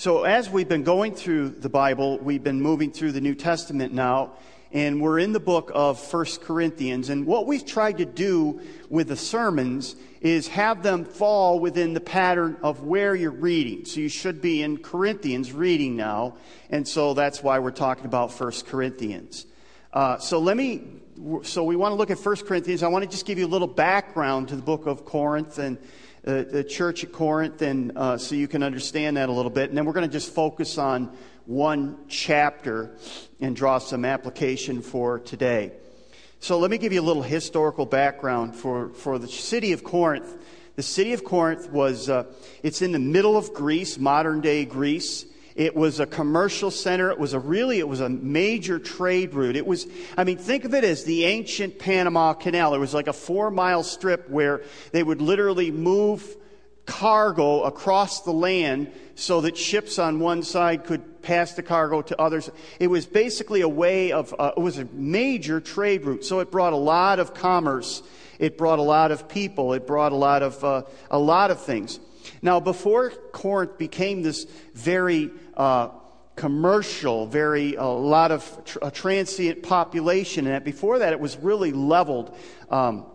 So, as we've been going through the Bible, we've been moving through the New Testament now, and we're in the book of First Corinthians. And what we've tried to do with the sermons is have them fall within the pattern of where you're reading. So, you should be in Corinthians reading now, and so that's why we're talking about First Corinthians. Uh, so, let me. So, we want to look at First Corinthians. I want to just give you a little background to the book of Corinth and the, the church at Corinth, and uh, so you can understand that a little bit. And then we're going to just focus on one chapter and draw some application for today. So let me give you a little historical background for, for the city of Corinth. The city of Corinth was, uh, it's in the middle of Greece, modern day Greece. It was a commercial center. It was a really, it was a major trade route. It was, I mean, think of it as the ancient Panama Canal. It was like a four mile strip where they would literally move cargo across the land so that ships on one side could pass the cargo to others. It was basically a way of, uh, it was a major trade route. So it brought a lot of commerce. It brought a lot of people. It brought a lot of, uh, a lot of things. Now, before Corinth became this very uh, commercial, very a lot of tr- a transient population, and before that, it was really leveled. Um,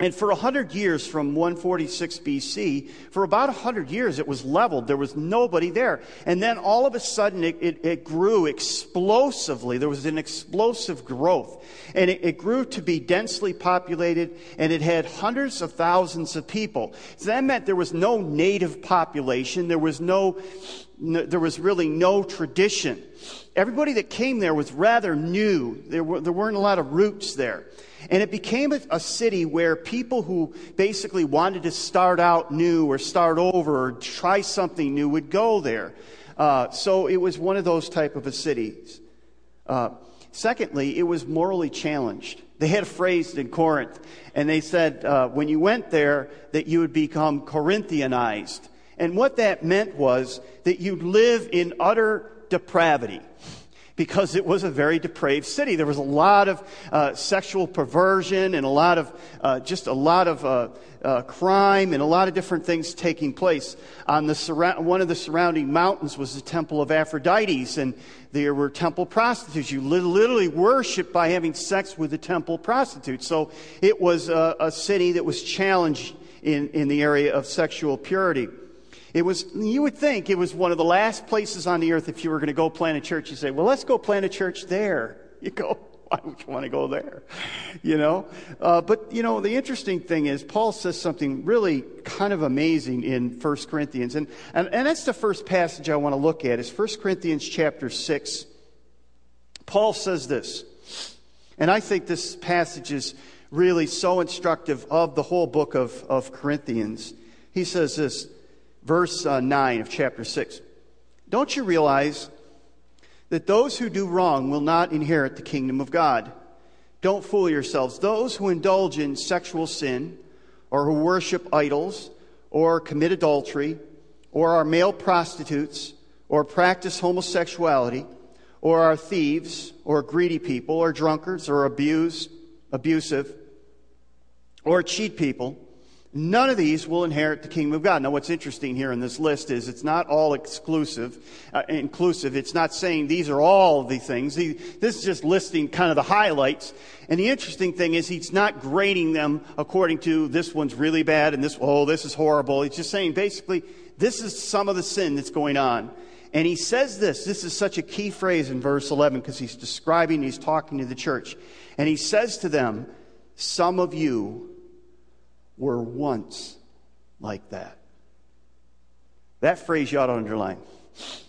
and for 100 years, from 146 BC, for about 100 years, it was leveled. There was nobody there. And then all of a sudden, it, it, it grew explosively. There was an explosive growth. And it, it, grew to be densely populated, and it had hundreds of thousands of people. So that meant there was no native population. There was no, no there was really no tradition. Everybody that came there was rather new. There, were, there weren't a lot of roots there. And it became a, a, city where people who basically wanted to start out new or start over or try something new would go there. Uh, so it was one of those type of a cities. Uh, secondly, it was morally challenged. They had a phrase in Corinth, and they said uh, when you went there that you would become Corinthianized. And what that meant was that you'd live in utter depravity because it was a very depraved city. There was a lot of uh, sexual perversion and a lot of, uh, just a lot of uh, uh crime and a lot of different things taking place. On the surra- one of the surrounding mountains was the temple of Aphrodite, and there were temple prostitutes. You literally worshiped by having sex with the temple prostitutes. So it was a, a city that was challenged in, in the area of sexual purity. It was, you would think it was one of the last places on the earth if you were going to go plant a church. You say, well, let's go plant a church there. You go, why would you want to go there? You know? Uh, but, you know, the interesting thing is Paul says something really kind of amazing in 1 Corinthians. And, and, and that's the first passage I want to look at is 1 Corinthians chapter 6. Paul says this. And I think this passage is really so instructive of the whole book of, of Corinthians. He says this verse uh, 9 of chapter 6. Don't you realize that those who do wrong will not inherit the kingdom of God? Don't fool yourselves. Those who indulge in sexual sin, or who worship idols, or commit adultery, or are male prostitutes, or practice homosexuality, or are thieves, or greedy people, or drunkards, or abuse, abusive, or cheat people, None of these will inherit the kingdom of God. Now, what's interesting here in this list is it's not all exclusive, uh, inclusive. It's not saying these are all the things. He, this is just listing kind of the highlights. And the interesting thing is he's not grading them according to this one's really bad and this, oh, this is horrible. He's just saying basically this is some of the sin that's going on. And he says this. This is such a key phrase in verse 11 because he's describing, he's talking to the church. And he says to them, some of you were once like that. That phrase you ought to underline.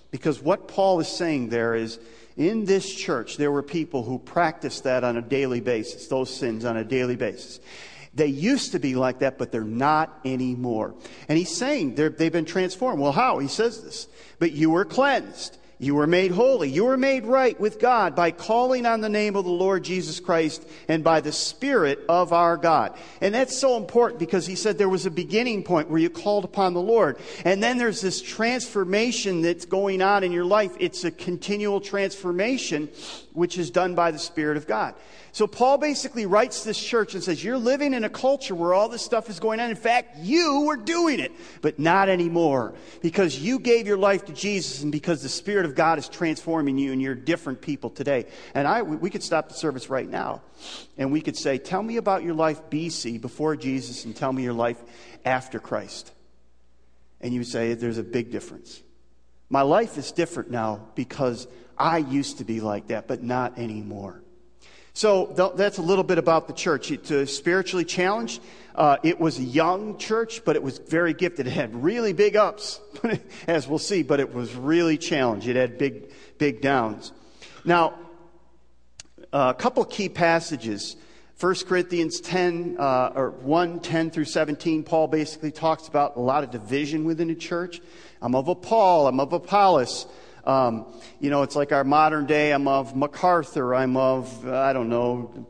Because what Paul is saying there is in this church, there were people who practiced that on a daily basis, those sins on a daily basis. They used to be like that, but they're not anymore. And he's saying they've been transformed. Well, how? He says this. But you were cleansed. You were made holy. You were made right with God by calling on the name of the Lord Jesus Christ and by the Spirit of our God. And that's so important because he said there was a beginning point where you called upon the Lord. And then there's this transformation that's going on in your life. It's a continual transformation which is done by the Spirit of God. So Paul basically writes this church and says, You're living in a culture where all this stuff is going on. In fact, you were doing it, but not anymore because you gave your life to Jesus and because the Spirit of God is transforming you and you're different people today. And I, we could stop the service right now and we could say, Tell me about your life BC, before Jesus, and tell me your life after Christ. And you say, There's a big difference. My life is different now because I used to be like that, but not anymore. So that's a little bit about the church. It's uh, spiritually challenged. Uh, it was a young church, but it was very gifted. It had really big ups, as we'll see, but it was really challenged. It had big, big downs. Now, a couple key passages. 1 Corinthians 10, uh, or 1, 10 through 17, Paul basically talks about a lot of division within the church. I'm of a Paul, I'm of Apollos. Um, you know, it's like our modern day, I'm of MacArthur, I'm of, I don't know,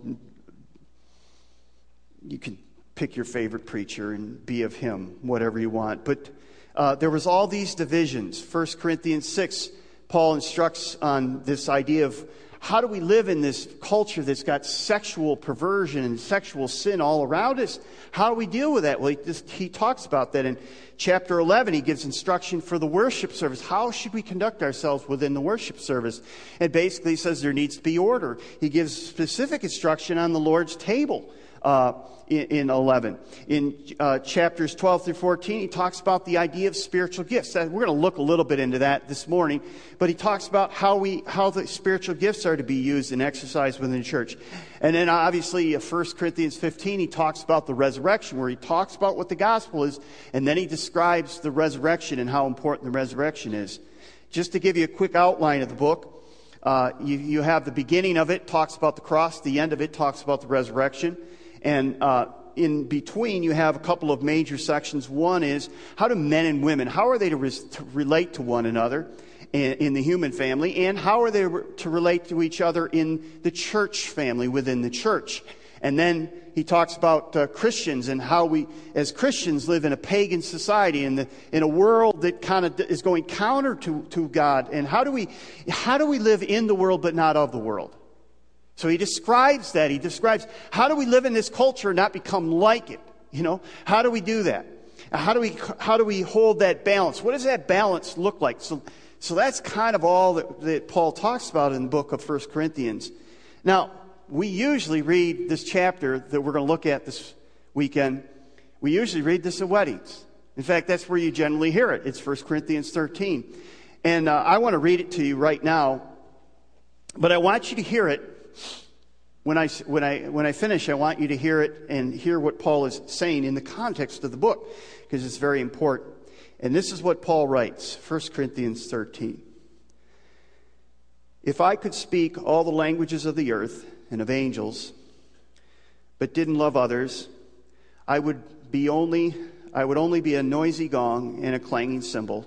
you can pick your favorite preacher and be of him, whatever you want. But uh, there was all these divisions. 1 Corinthians 6, Paul instructs on this idea of how do we live in this culture that's got sexual perversion and sexual sin all around us? How do we deal with that? Well, he, just, he talks about that in chapter 11. He gives instruction for the worship service. How should we conduct ourselves within the worship service? And basically says there needs to be order. He gives specific instruction on the Lord's table uh, in, in, 11. In uh, chapters 12 through 14, he talks about the idea of spiritual gifts. We're going to look a little bit into that this morning, but he talks about how we how the spiritual gifts are to be used and exercised within the church. And then obviously, 1 uh, Corinthians 15, he talks about the resurrection, where he talks about what the gospel is, and then he describes the resurrection and how important the resurrection is. Just to give you a quick outline of the book, uh, you, you, have the beginning of it talks about the cross, the end of it talks about the resurrection. And uh, in between, you have a couple of major sections. One is how do men and women, how are they to, re- to relate to one another in, in, the human family, and how are they re- to relate to each other in the church family within the church? And then he talks about uh, Christians and how we, as Christians, live in a pagan society in, the, in a world that kind of is going counter to, to God. And how do we, how do we live in the world but not of the world? So he describes that. He describes how do we live in this culture and not become like it? You know, how do we do that? How do we, how do we hold that balance? What does that balance look like? So, so that's kind of all that, that Paul talks about in the book of 1 Corinthians. Now, we usually read this chapter that we're going to look at this weekend. We usually read this at weddings. In fact, that's where you generally hear it. It's 1 Corinthians 13. And uh, I want to read it to you right now, but I want you to hear it when I, when, I, when I finish, I want you to hear it and hear what Paul is saying in the context of the book, because it's very important. And this is what Paul writes 1 Corinthians 13. If I could speak all the languages of the earth and of angels, but didn't love others, I would be only I would only be a noisy gong and a clanging cymbal.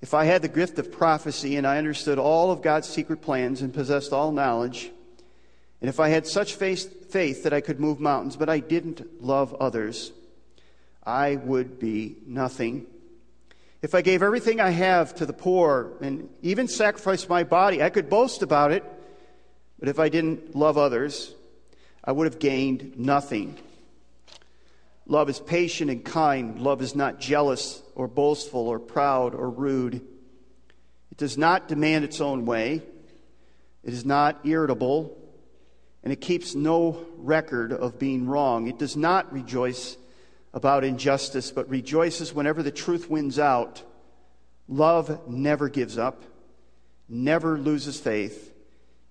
If I had the gift of prophecy and I understood all of God's secret plans and possessed all knowledge, and if I had such faith, faith that I could move mountains, but I didn't love others, I would be nothing. If I gave everything I have to the poor and even sacrificed my body, I could boast about it. But if I didn't love others, I would have gained nothing. Love is patient and kind. Love is not jealous or boastful or proud or rude. It does not demand its own way. It is not irritable and it keeps no record of being wrong. It does not rejoice about injustice, but rejoices whenever the truth wins out. Love never gives up, never loses faith,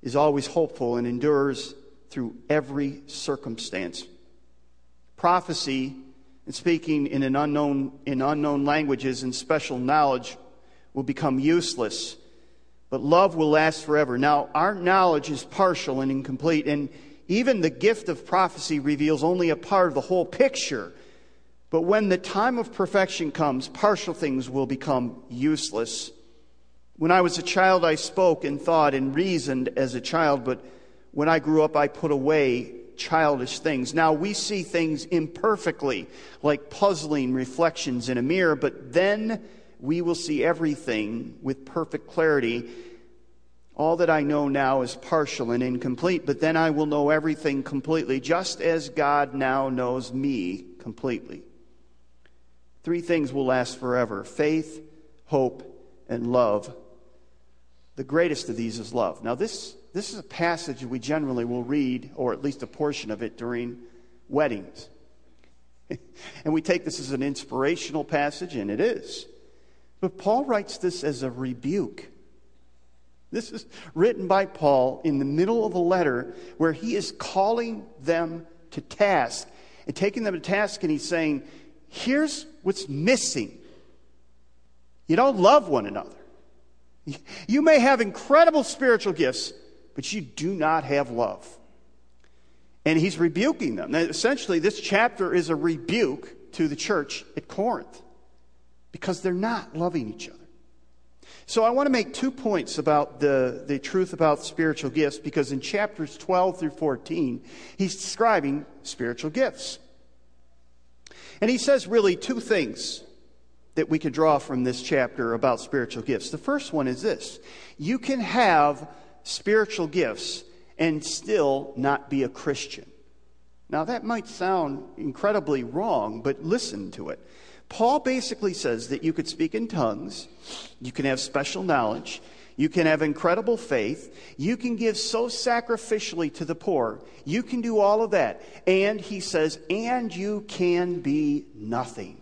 is always hopeful, and endures through every circumstance. Prophecy and speaking in an unknown in unknown languages and special knowledge will become useless but love will last forever. Now, our knowledge is partial and incomplete, and even the gift of prophecy reveals only a part of the whole picture. But when the time of perfection comes, partial things will become useless. When I was a child, I spoke and thought and reasoned as a child, but when I grew up, I put away childish things. Now we see things imperfectly, like puzzling reflections in a mirror, but then we will see everything with perfect clarity. All that I know now is partial and incomplete, but then I will know everything completely, just as God now knows me completely. Three things will last forever faith, hope, and love. The greatest of these is love. Now, this, this is a passage we generally will read, or at least a portion of it, during weddings. and we take this as an inspirational passage, and it is. But Paul writes this as a rebuke. This is written by Paul in the middle of a letter where he is calling them to task and taking them to task, and he's saying, Here's what's missing. You don't love one another. You may have incredible spiritual gifts, but you do not have love. And he's rebuking them. Now, essentially, this chapter is a rebuke to the church at Corinth because they're not loving each other. So I want to make two points about the, the truth about spiritual gifts because in chapters 12 through 14, he's describing spiritual gifts. And he says really two things that we could draw from this chapter about spiritual gifts. The first one is this you can have spiritual gifts and still not be a Christian. Now, that might sound incredibly wrong, but listen to it. Paul basically says that you could speak in tongues, you can have special knowledge, you can have incredible faith, you can give so sacrificially to the poor, you can do all of that. And he says, and you can be nothing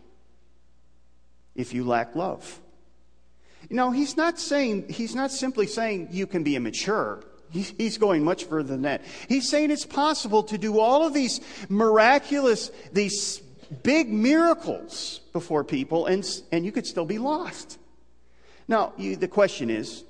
if you lack love. Know, he's not saying, he's not simply saying you can be immature. He's going much further than that. He's saying it's possible to do all of these miraculous, these big miracles before people, and, and you could still be lost. Now, you, the question is,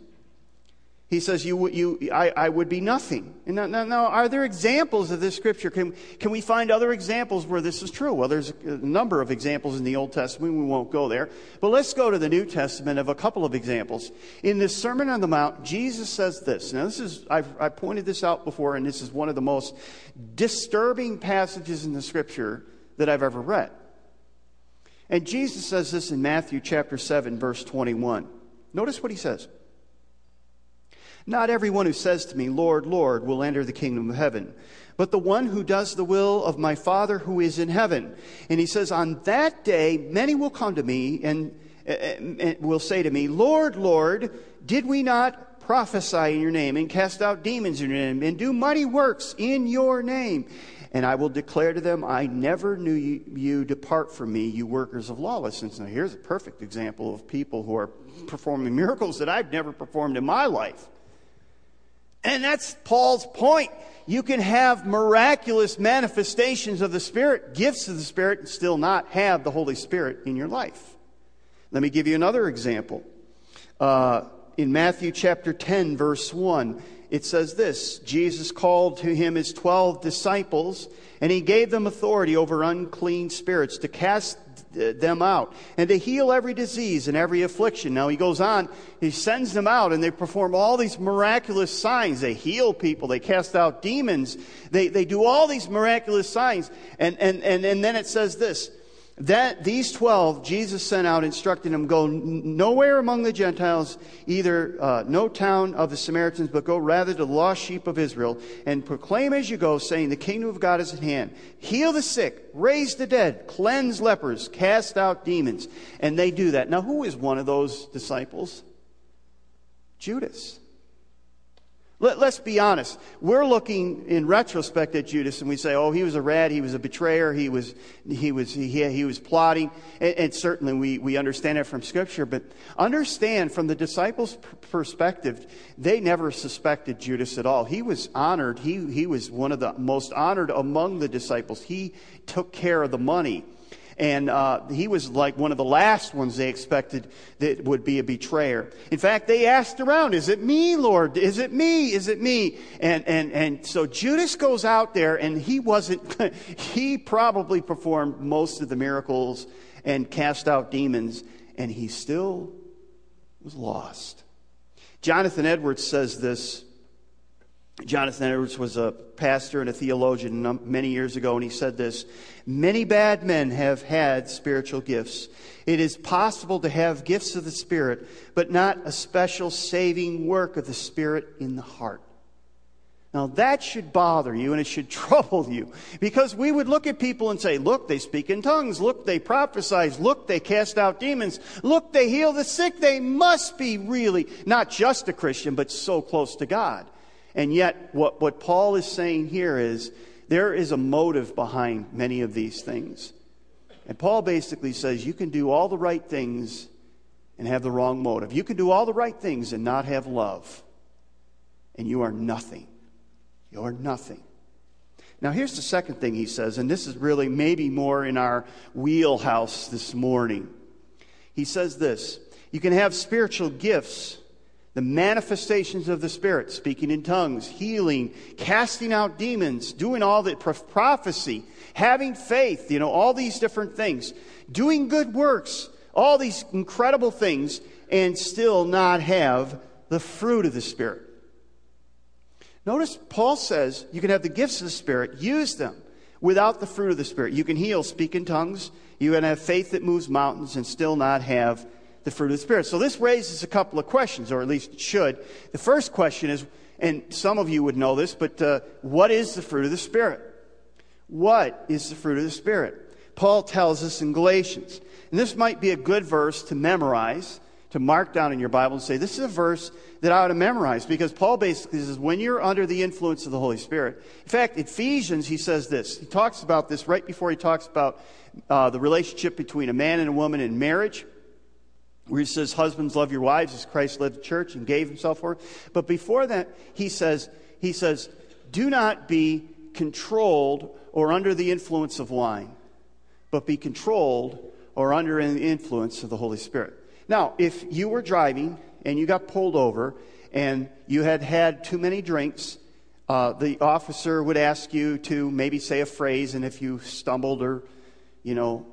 he says, you, you, I, I would be nothing. And now, now, now, are there examples of this scripture? Can, can we find other examples where this is true? Well, there's a number of examples in the Old Testament. We won't go there. But let's go to the New Testament of a couple of examples. In this Sermon on the Mount, Jesus says this. Now, this is, I've, I pointed this out before, and this is one of the most disturbing passages in the scripture that I've ever read. And Jesus says this in Matthew chapter 7, verse 21. Notice what he says. Not everyone who says to me, Lord, Lord, will enter the kingdom of heaven, but the one who does the will of my Father who is in heaven. And he says, On that day, many will come to me and, and will say to me, Lord, Lord, did we not prophesy in your name and cast out demons in your name and do mighty works in your name? And I will declare to them, I never knew you, you, depart from me, you workers of lawlessness. Now, here's a perfect example of people who are performing miracles that I've never performed in my life. And that's Paul's point. You can have miraculous manifestations of the Spirit, gifts of the Spirit, and still not have the Holy Spirit in your life. Let me give you another example. Uh, in Matthew chapter 10, verse 1, it says this Jesus called to him his twelve disciples, and he gave them authority over unclean spirits to cast them out and to heal every disease and every affliction. Now he goes on, he sends them out and they perform all these miraculous signs. They heal people, they cast out demons, they, they do all these miraculous signs. And, and, and, and then it says this that these 12 jesus sent out instructing them go nowhere among the gentiles either uh, no town of the samaritans but go rather to the lost sheep of israel and proclaim as you go saying the kingdom of god is at hand. Heal the sick raise the dead cleanse lepers cast out demons and they do that. Now who is one of those disciples? Judas let, us be honest. We're looking in retrospect at Judas and we say, oh, he was a rat, he was a betrayer, he was, he was, he, he was plotting. And, and certainly we, we understand it from Scripture, but understand from the disciples' perspective, they never suspected Judas at all. He was honored. He, he was one of the most honored among the disciples. He took care of the money. And uh, he was like one of the last ones they expected that would be a betrayer. In fact, they asked around, Is it me, Lord? Is it me? Is it me? And, and, and so Judas goes out there, and he wasn't, he probably performed most of the miracles and cast out demons, and he still was lost. Jonathan Edwards says this Jonathan Edwards was a pastor and a theologian many years ago, and he said this Many bad men have had spiritual gifts. It is possible to have gifts of the Spirit, but not a special saving work of the Spirit in the heart. Now, that should bother you and it should trouble you because we would look at people and say, Look, they speak in tongues. Look, they prophesy. Look, they cast out demons. Look, they heal the sick. They must be really not just a Christian, but so close to God. And yet, what, what Paul is saying here is there is a motive behind many of these things. And Paul basically says you can do all the right things and have the wrong motive. You can do all the right things and not have love. And you are nothing. You're nothing. Now, here's the second thing he says, and this is really maybe more in our wheelhouse this morning. He says this You can have spiritual gifts the manifestations of the Spirit, speaking in tongues, healing, casting out demons, doing all the prophecy, having faith, you know, all these different things, doing good works, all these incredible things, and still not have the fruit of the Spirit. Notice Paul says you can have the gifts of the Spirit, use them without the fruit of the Spirit. You can heal, speak in tongues, you can have faith that moves mountains, and still not have the fruit of the Spirit. So this raises a couple of questions, or at least it should. The first question is, and some of you would know this, but uh, what is the fruit of the Spirit? What is the fruit of the Spirit? Paul tells us in Galatians. And this might be a good verse to memorize, to mark down in your Bible and say, this is a verse that I ought to memorize because Paul basically says, when you're under the influence of the Holy Spirit. In fact, Ephesians, he says this. He talks about this right before he talks about uh, the relationship between a man and a woman in marriage where he says, Husbands, love your wives as Christ loved the church and gave himself for it. But before that, he says, he says, Do not be controlled or under the influence of wine, but be controlled or under the influence of the Holy Spirit. Now, if you were driving and you got pulled over and you had had too many drinks, uh, the officer would ask you to maybe say a phrase, and if you stumbled or, you know,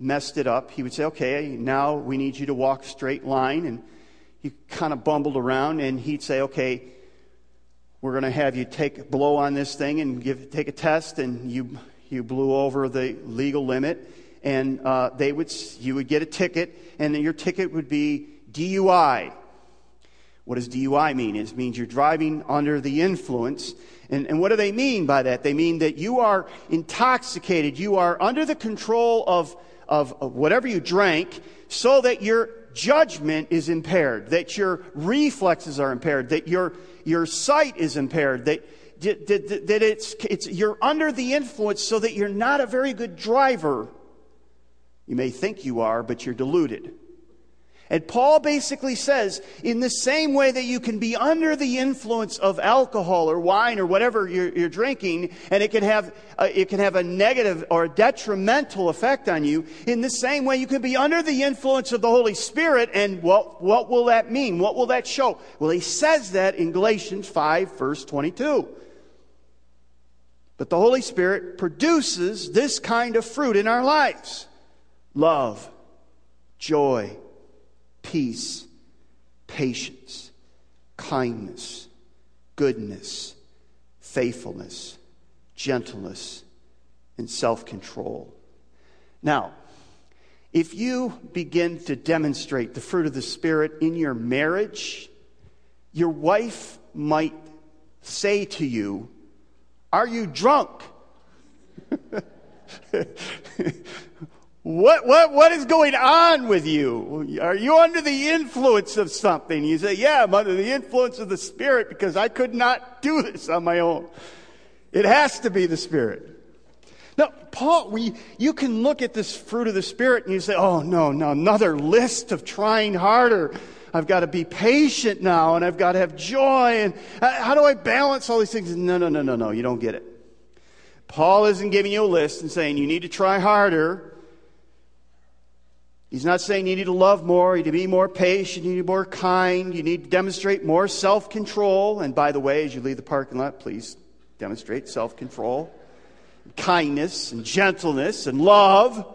messed it up, he would say, Okay, now we need you to walk straight line. And you kind of bumbled around, and he'd say, Okay, we're going to have you take a blow on this thing and give, take a test, and you, you blew over the legal limit. And uh, they would, you would get a ticket, and then your ticket would be DUI. What does DUI mean? It means you're driving under the influence. And, and what do they mean by that? They mean that you are intoxicated. You are under the control of of, whatever you drank so that your judgment is impaired, that your reflexes are impaired, that your, your sight is impaired, that, that, that it's, it's, you're under the influence so that you're not a very good driver. You may think you are, but you're deluded. And Paul basically says, in the same way that you can be under the influence of alcohol or wine or whatever you're, you're drinking, and it can, have a, it can have a negative or a detrimental effect on you, in the same way you can be under the influence of the Holy Spirit, and what, what will that mean? What will that show? Well, he says that in Galatians 5, verse 22. But the Holy Spirit produces this kind of fruit in our lives love, joy, peace, patience, kindness, goodness, faithfulness, gentleness, and self control. Now, if you begin to demonstrate the fruit of the Spirit in your marriage, your wife might say to you, Are you drunk? What, what, what is going on with you? Are you under the influence of something? You say, Yeah, I'm under the influence of the Spirit because I could not do this on my own. It has to be the Spirit. Now, Paul, we, you can look at this fruit of the Spirit and you say, Oh, no, no, another list of trying harder. I've got to be patient now and I've got to have joy. And uh, how do I balance all these things? No, no, no, no, no, you don't get it. Paul isn't giving you a list and saying you need to try harder. He's not saying you need to love more, you need to be more patient, you need to be more kind, you need to demonstrate more self control. And by the way, as you leave the parking lot, please demonstrate self control, kindness, and gentleness, and love.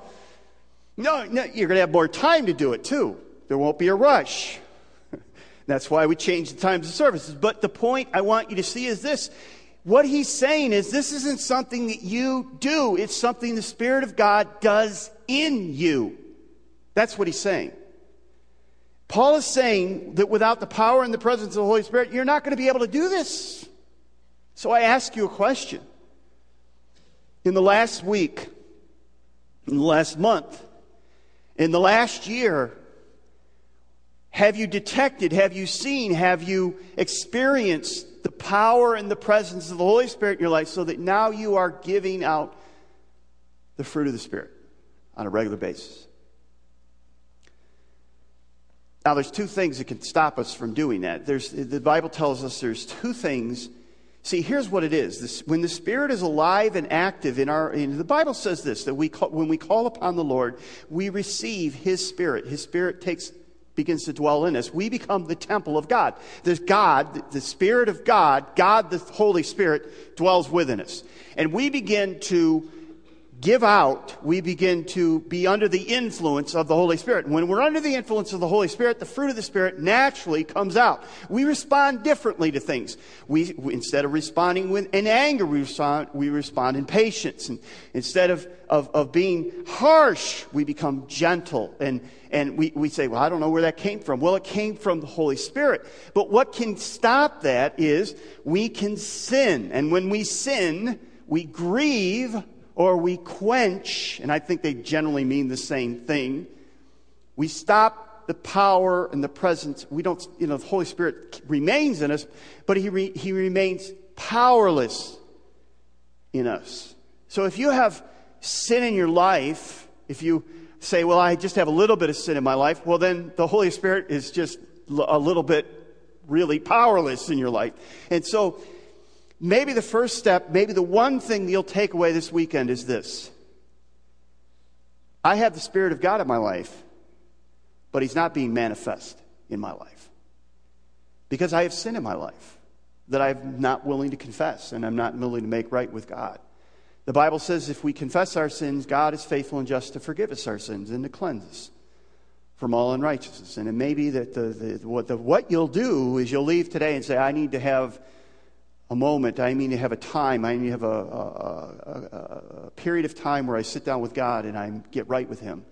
No, no you're going to have more time to do it too. There won't be a rush. That's why we change the times of services. But the point I want you to see is this. What he's saying is this isn't something that you do. It's something the Spirit of God does in you. That's what he's saying. Paul is saying that without the power and the presence of the Holy Spirit, you're not going to be able to do this. So I ask you a question. In the last week, in the last month, in the last year, have you detected, have you seen, have you experienced the power and the presence of the Holy Spirit in your life so that now you are giving out the fruit of the Spirit on a regular basis? Now, there's two things that can stop us from doing that. There's, the Bible tells us there's two things. See, here's what it is. This, when the Spirit is alive and active in our, in, the Bible says this, that we call, when we call upon the Lord, we receive His Spirit. His Spirit takes, begins to dwell in us. We become the temple of God. There's God, the Spirit of God, God the Holy Spirit dwells within us. And we begin to give out, we begin to be under the influence of the Holy Spirit. When we're under the influence of the Holy Spirit, the fruit of the Spirit naturally comes out. We respond differently to things. We, instead of responding with, in anger, we respond, we respond in patience. And instead of, of, of being harsh, we become gentle. And, and we, we say, well, I don't know where that came from. Well, it came from the Holy Spirit. But what can stop that is we can sin. And when we sin, we grieve or we quench, and I think they generally mean the same thing. We stop the power and the presence. We don't, you know, the Holy Spirit remains in us, but He, re, he remains powerless in us. So if you have sin in your life, if you say, well, I just have a little bit of sin in my life, well, then the Holy Spirit is just a little bit really powerless in your life. And so maybe the first step, maybe the one thing you'll take away this weekend is this I have the Spirit of God in my life, but He's not being manifest in my life. Because I have sin in my life that I'm not willing to confess and I'm not willing to make right with God. The Bible says if we confess our sins, God is faithful and just to forgive us our sins and to cleanse us from all unrighteousness. And it may be that the, the, what, the, what you'll do is you'll leave today and say, I need to have a moment. I mean to have a time. I mean to have a, a, a, period of time where I sit down with God and I get right with Him.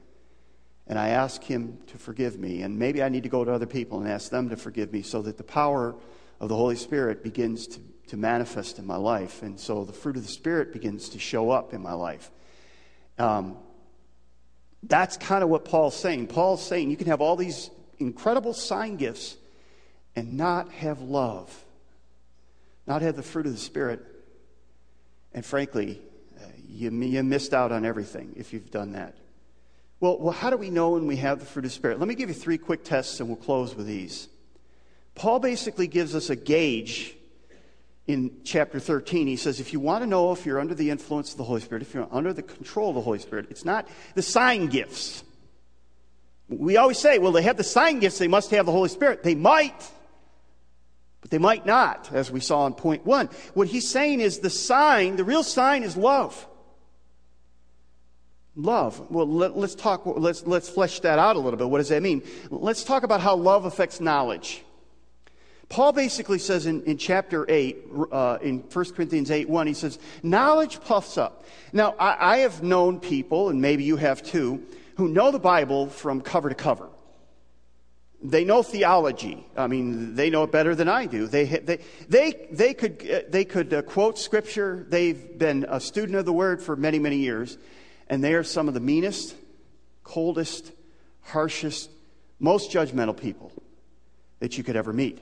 And I ask Him to forgive me. And maybe I need to go to other people and ask them to forgive me so that the power of the Holy Spirit begins to, to manifest in my life. And so the fruit of the Spirit begins to show up in my life. Um, that's kind of what Paul's saying. Paul's saying you can have all these incredible sign gifts and not have love not have the fruit of the Spirit. And frankly, uh, you, you missed out on everything if you've done that. Well, well, how do we know when we have the fruit of the Spirit? Let me give you three quick tests and we'll close with these. Paul basically gives us a gauge in chapter 13. He says, if you want to know if you're under the influence of the Holy Spirit, if you're under the control of the Holy Spirit, it's not the sign gifts. We always say, well, they have the sign gifts, they must have the Holy Spirit. They might but they might not, as we saw in point one. What he's saying is the sign, the real sign is love. Love. Well, let, us talk, let's, let's flesh that out a little bit. What does that mean? Let's talk about how love affects knowledge. Paul basically says in, in chapter 8, uh, in 1 Corinthians 8 1, he says, Knowledge puffs up. Now, I, I have known people, and maybe you have too, who know the Bible from cover to cover. They know theology. I mean, they know it better than I do. They, they, they, they could, uh, they could uh, quote scripture. They've been a student of the word for many, many years. And they are some of the meanest, coldest, harshest, most judgmental people that you could ever meet.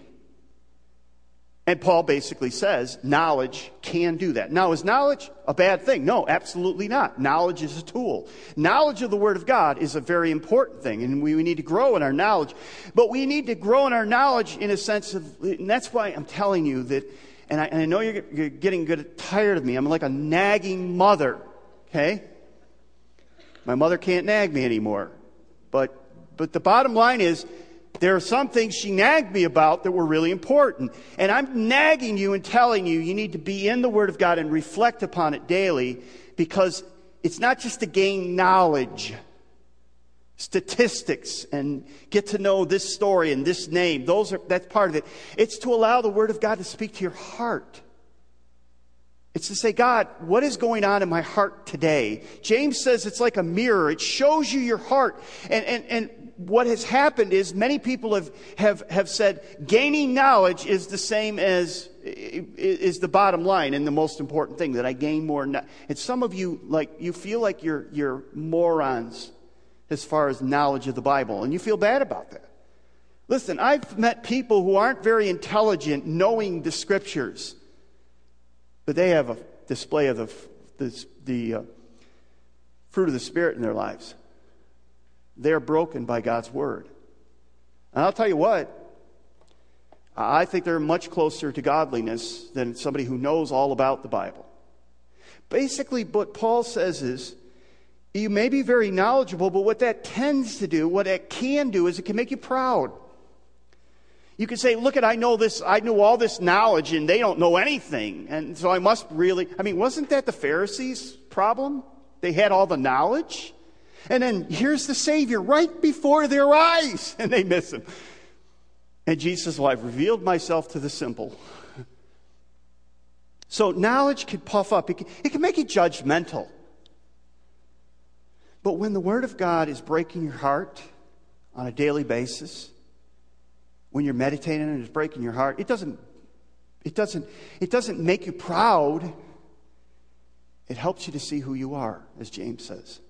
And Paul basically says knowledge can do that. Now, is knowledge a bad thing? No, absolutely not. Knowledge is a tool. Knowledge of the Word of God is a very important thing, and we, we need to grow in our knowledge. But we need to grow in our knowledge in a sense of, and that's why I'm telling you that, and I, and I know you're, you're getting good, tired of me. I'm like a nagging mother, okay? My mother can't nag me anymore. But, but the bottom line is, there are some things she nagged me about that were really important. And I'm nagging you and telling you you need to be in the Word of God and reflect upon it daily because it's not just to gain knowledge. statistics and get to know this story and this name. Those are, that's part of it. It's to allow the Word of God to speak to your heart. It's to say, God, what is going on in my heart today? James says it's like a mirror. It shows you your heart. And, and, and what has happened is many people have, have, have said gaining knowledge is the same as is the bottom line and the most important thing that I gain more. And some of you, like, you feel like you're, you're morons as far as knowledge of the Bible, and you feel bad about that. Listen, I've met people who aren't very intelligent knowing the scriptures, but they have a display of the, the, the uh, fruit of the Spirit in their lives. They're broken by God's word. And I'll tell you what, I think they're much closer to godliness than somebody who knows all about the Bible. Basically, what Paul says is you may be very knowledgeable, but what that tends to do, what it can do, is it can make you proud. You can say, look at, I know this, I know all this knowledge and they don't know anything. And so I must really, I mean, wasn't that the Pharisees' problem? They had all the knowledge. And then here's the Savior right before their eyes and they miss him. And Jesus well, I've revealed myself to the simple. So knowledge can puff up. It can, it can make you judgmental. But when the Word of God is breaking your heart on a daily basis, when you're meditating and it's breaking your heart, it doesn't, it doesn't, it doesn't make you proud. It helps you to see who you are, as James says.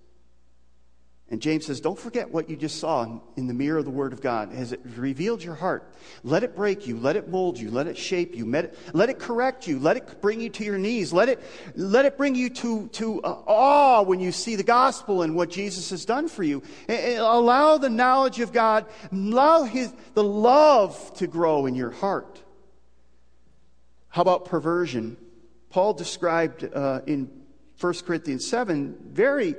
And James says, Don't forget what you just saw in the mirror of the Word of God. Has it revealed your heart? Let it break you. Let it mold you. Let it shape you. Let it, correct you. Let it bring you to your knees. Let it, let it bring you to, to uh, awe when you see the gospel and what Jesus has done for you. Allow the knowledge of God, allow his, the love to grow in your heart. How about perversion? Paul described uh, in 1 Corinthians 7 very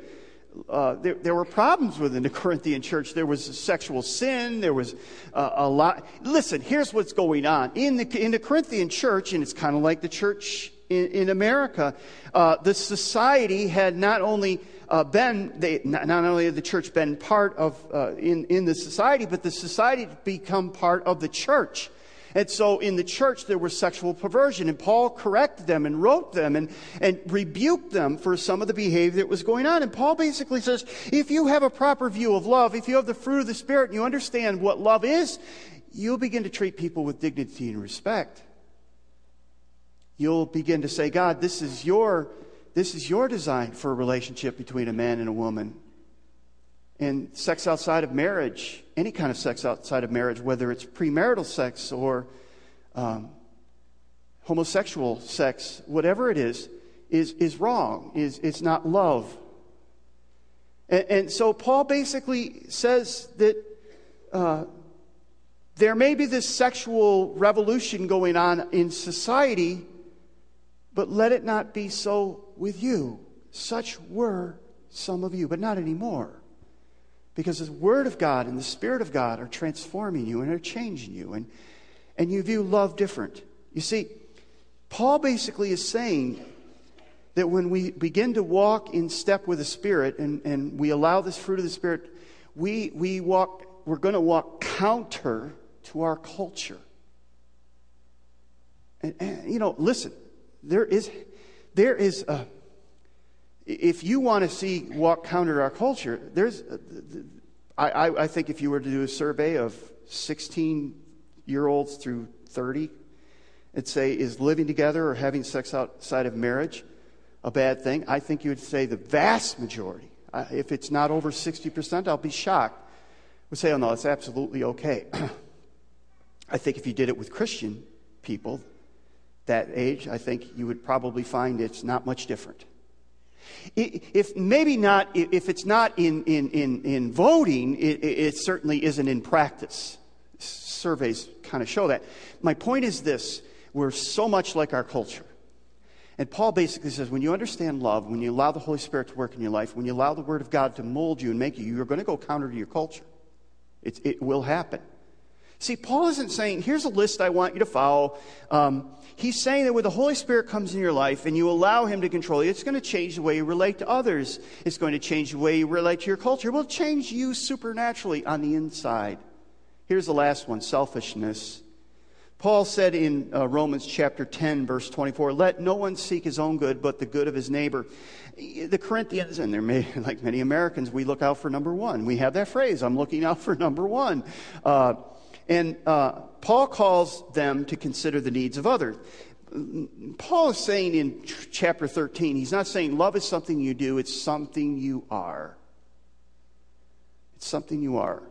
uh, there, there, were problems within the Corinthian church. There was sexual sin. There was uh, a lot. Listen, here's what's going on. In the, in the Corinthian church, and it's kind of like the church in, in America, uh, the society had not only uh, been, they, not, not, only had the church been part of, uh, in, in the society, but the society had become part of the church. And so in the church, there was sexual perversion, and Paul corrected them and wrote them and, and rebuked them for some of the behavior that was going on. And Paul basically says if you have a proper view of love, if you have the fruit of the Spirit, and you understand what love is, you'll begin to treat people with dignity and respect. You'll begin to say, God, this is your, this is your design for a relationship between a man and a woman. And sex outside of marriage, any kind of sex outside of marriage, whether it's premarital sex or um, homosexual sex, whatever it is, is, is wrong, is, is not love. And, and so Paul basically says that uh, there may be this sexual revolution going on in society, but let it not be so with you. Such were some of you, but not anymore. Because the Word of God and the Spirit of God are transforming you and are changing you, and, and you view love different. You see, Paul basically is saying that when we begin to walk in step with the Spirit and, and we allow this fruit of the Spirit, we, we walk, we're going to walk counter to our culture. And, and, you know, listen, there is, there is a, if you want to see walk counter our culture, there's, I, I, I think if you were to do a survey of 16 year olds through 30, and say, is living together or having sex outside of marriage a bad thing? I think you would say the vast majority. if it's not over 60%, I'll be shocked. Would say, oh no, it's absolutely okay. I think if you did it with Christian people that age, I think you would probably find it's not much different. If maybe not, if it's not in, in, in, in voting, it, it certainly isn't in practice. Surveys kind of show that. My point is this we're so much like our culture. And Paul basically says when you understand love, when you allow the Holy Spirit to work in your life, when you allow the Word of God to mold you and make you, you're going to go counter to your culture. It, it will happen. See, Paul isn't saying, here's a list I want you to follow. Um, he's saying that when the Holy Spirit comes in your life and you allow Him to control you, it's going to change the way you relate to others. It's going to change the way you relate to your culture. It will change you supernaturally on the inside. Here's the last one selfishness. Paul said in uh, Romans chapter 10, verse 24, Let no one seek his own good, but the good of his neighbor. The Corinthians, and there may, like many Americans, we look out for number one. We have that phrase, I'm looking out for number one. Uh, and uh, Paul calls them to consider the needs of others. Paul is saying in chapter 13, he's not saying love is something you do, it's something you are. It's something you are.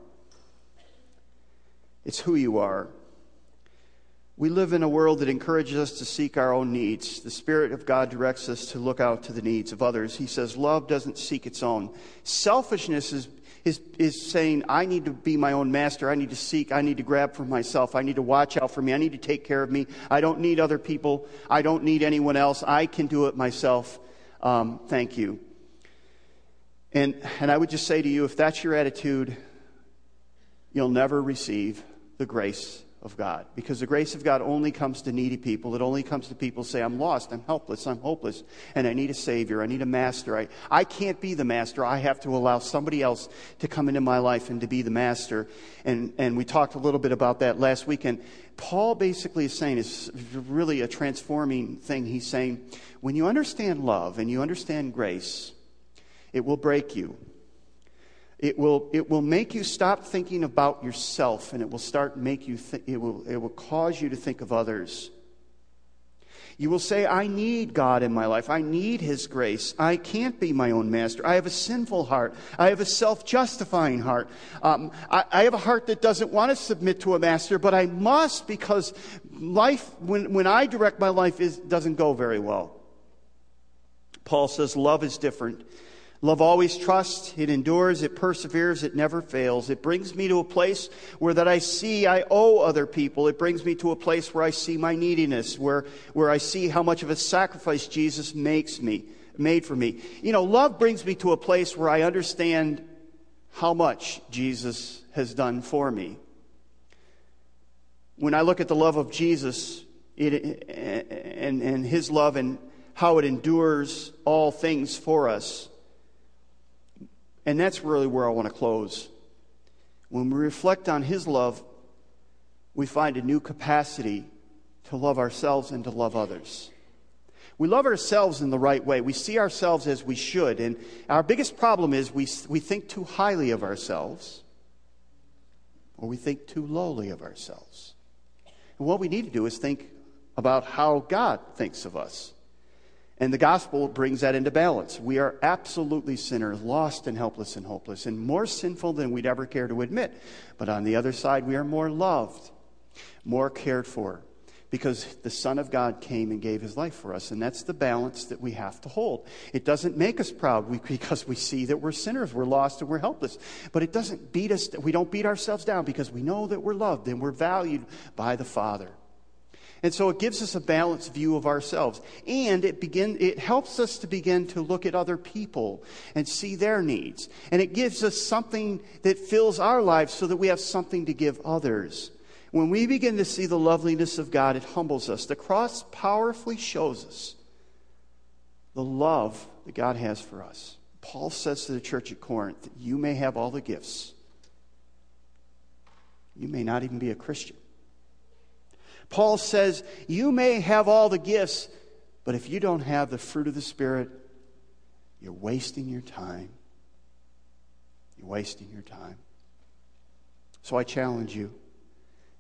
It's who you are. We live in a world that encourages us to seek our own needs. The Spirit of God directs us to look out to the needs of others. He says love doesn't seek its own. Selfishness is is, is saying, I need to be my own master. I need to seek. I need to grab for myself. I need to watch out for me. I need to take care of me. I don't need other people. I don't need anyone else. I can do it myself. Um, thank you. And, and I would just say to you if that's your attitude, you'll never receive the grace of God. Because the grace of God only comes to needy people. It only comes to people say, I'm lost, I'm helpless, I'm hopeless, and I need a Savior, I need a master. I, I can't be the master. I have to allow somebody else to come into my life and to be the master. And, and we talked a little bit about that last weekend. Paul basically is saying, is really a transforming thing. He's saying, when you understand love and you understand grace, it will break you. It will, it will make you stop thinking about yourself and it will start make you th- it will, it will cause you to think of others. You will say, I need God in my life. I need His grace. I can't be my own master. I have a sinful heart. I have a self justifying heart. Um, I, I, have a heart that doesn't want to submit to a master, but I must because life, when, when I direct my life, is, doesn't go very well. Paul says, Love is different. Love always trusts, it endures, it perseveres, it never fails. It brings me to a place where that I see I owe other people. It brings me to a place where I see my neediness, where, where I see how much of a sacrifice Jesus makes me, made for me. You know, love brings me to a place where I understand how much Jesus has done for me. When I look at the love of Jesus it, and, and his love and how it endures all things for us, and that's really where I want to close. When we reflect on His love, we find a new capacity to love ourselves and to love others. We love ourselves in the right way. We see ourselves as we should. And our biggest problem is we, we think too highly of ourselves or we think too lowly of ourselves. And what we need to do is think about how God thinks of us. And the gospel brings that into balance. We are absolutely sinners, lost and helpless and hopeless, and more sinful than we'd ever care to admit. But on the other side, we are more loved, more cared for, because the Son of God came and gave his life for us. And that's the balance that we have to hold. It doesn't make us proud because we see that we're sinners, we're lost, and we're helpless. But it doesn't beat us, we don't beat ourselves down because we know that we're loved and we're valued by the Father. And so it gives us a balanced view of ourselves. And it, begin, it helps us to begin to look at other people and see their needs. And it gives us something that fills our lives so that we have something to give others. When we begin to see the loveliness of God, it humbles us. The cross powerfully shows us the love that God has for us. Paul says to the church at Corinth, You may have all the gifts, you may not even be a Christian. Paul says, You may have all the gifts, but if you don't have the fruit of the Spirit, you're wasting your time. You're wasting your time. So I challenge you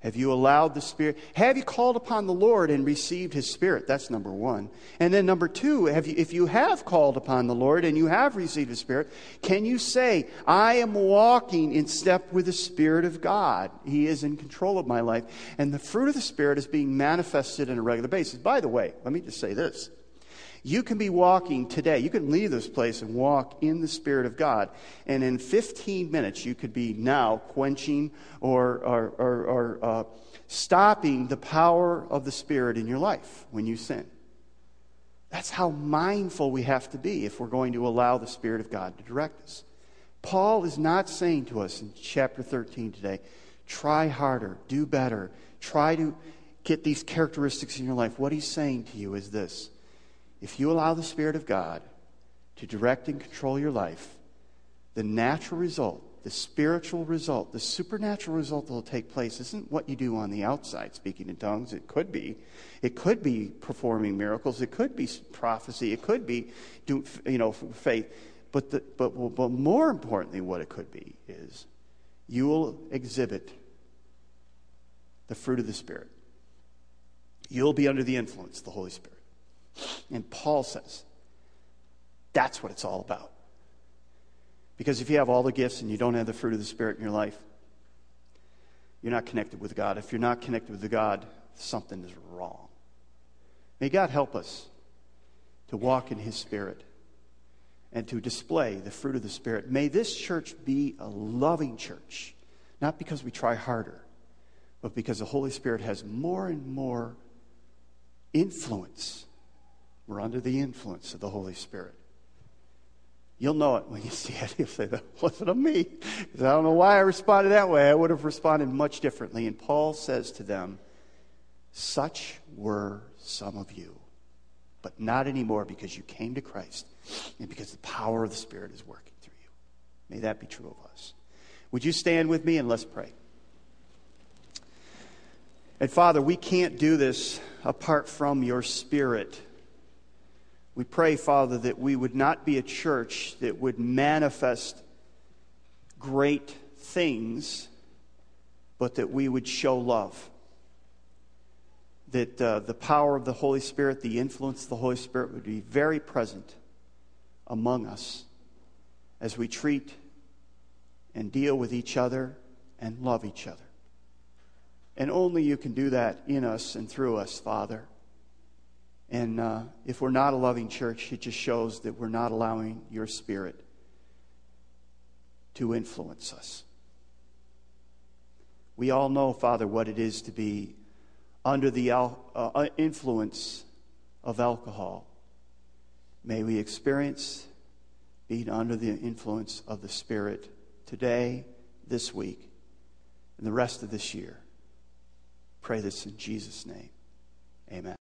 have you allowed the Spirit? Have you called upon the Lord and received His Spirit? That's number one. And then number two, have you, if you have called upon the Lord and you have received His Spirit, can you say, I am walking in step with the Spirit of God? He is in control of my life. And the fruit of the Spirit is being manifested on a regular basis. By the way, let me just say this. You can be walking today. You can leave this place and walk in the Spirit of God. And in 15 minutes, you could be now quenching or, or, or, or uh, stopping the power of the Spirit in your life when you sin. That's how mindful we have to be if we're going to allow the Spirit of God to direct us. Paul is not saying to us in chapter 13 today, Try harder, do better. Try to get these characteristics in your life. What he's saying to you is this if you allow the Spirit of God to direct and control your life, the natural result, the spiritual result, the supernatural result that will take place isn't what you do on the outside, speaking in tongues. It could be. It could be performing miracles. It could be prophecy. It could be, do, you know, faith. But, the, but, but more importantly, what it could be is you will exhibit the fruit of the Spirit. You'll be under the influence of the Holy Spirit. And Paul says that's what it's all about. Because if you have all the gifts and you don't have the fruit of the Spirit in your life, you're not connected with God. If you're not connected with God, something is wrong. May God help us to walk in His Spirit and to display the fruit of the Spirit. May this church be a loving church, not because we try harder, but because the Holy Spirit has more and more influence. We're under the influence of the Holy Spirit. You'll know it when you see it. You'll say, that wasn't of me. I don't know why I responded that way. I would have responded much differently. And Paul says to them, Such were some of you, but not anymore because you came to Christ and because the power of the Spirit is working through you. May that be true of us. Would you stand with me and let's pray? And Father, we can't do this apart from your Spirit. We pray, Father, that we would not be a church that would manifest great things, but that we would show love. That uh, the power of the Holy Spirit, the influence of the Holy Spirit would be very present among us as we treat and deal with each other and love each other. And only you can do that in us and through us, Father. And uh, if we're not a loving church, it just shows that we're not allowing your spirit to influence us. We all know, Father, what it is to be under the uh, influence of alcohol. May we experience being under the influence of the Spirit today, this week, and the rest of this year. Pray this in Jesus' name. Amen.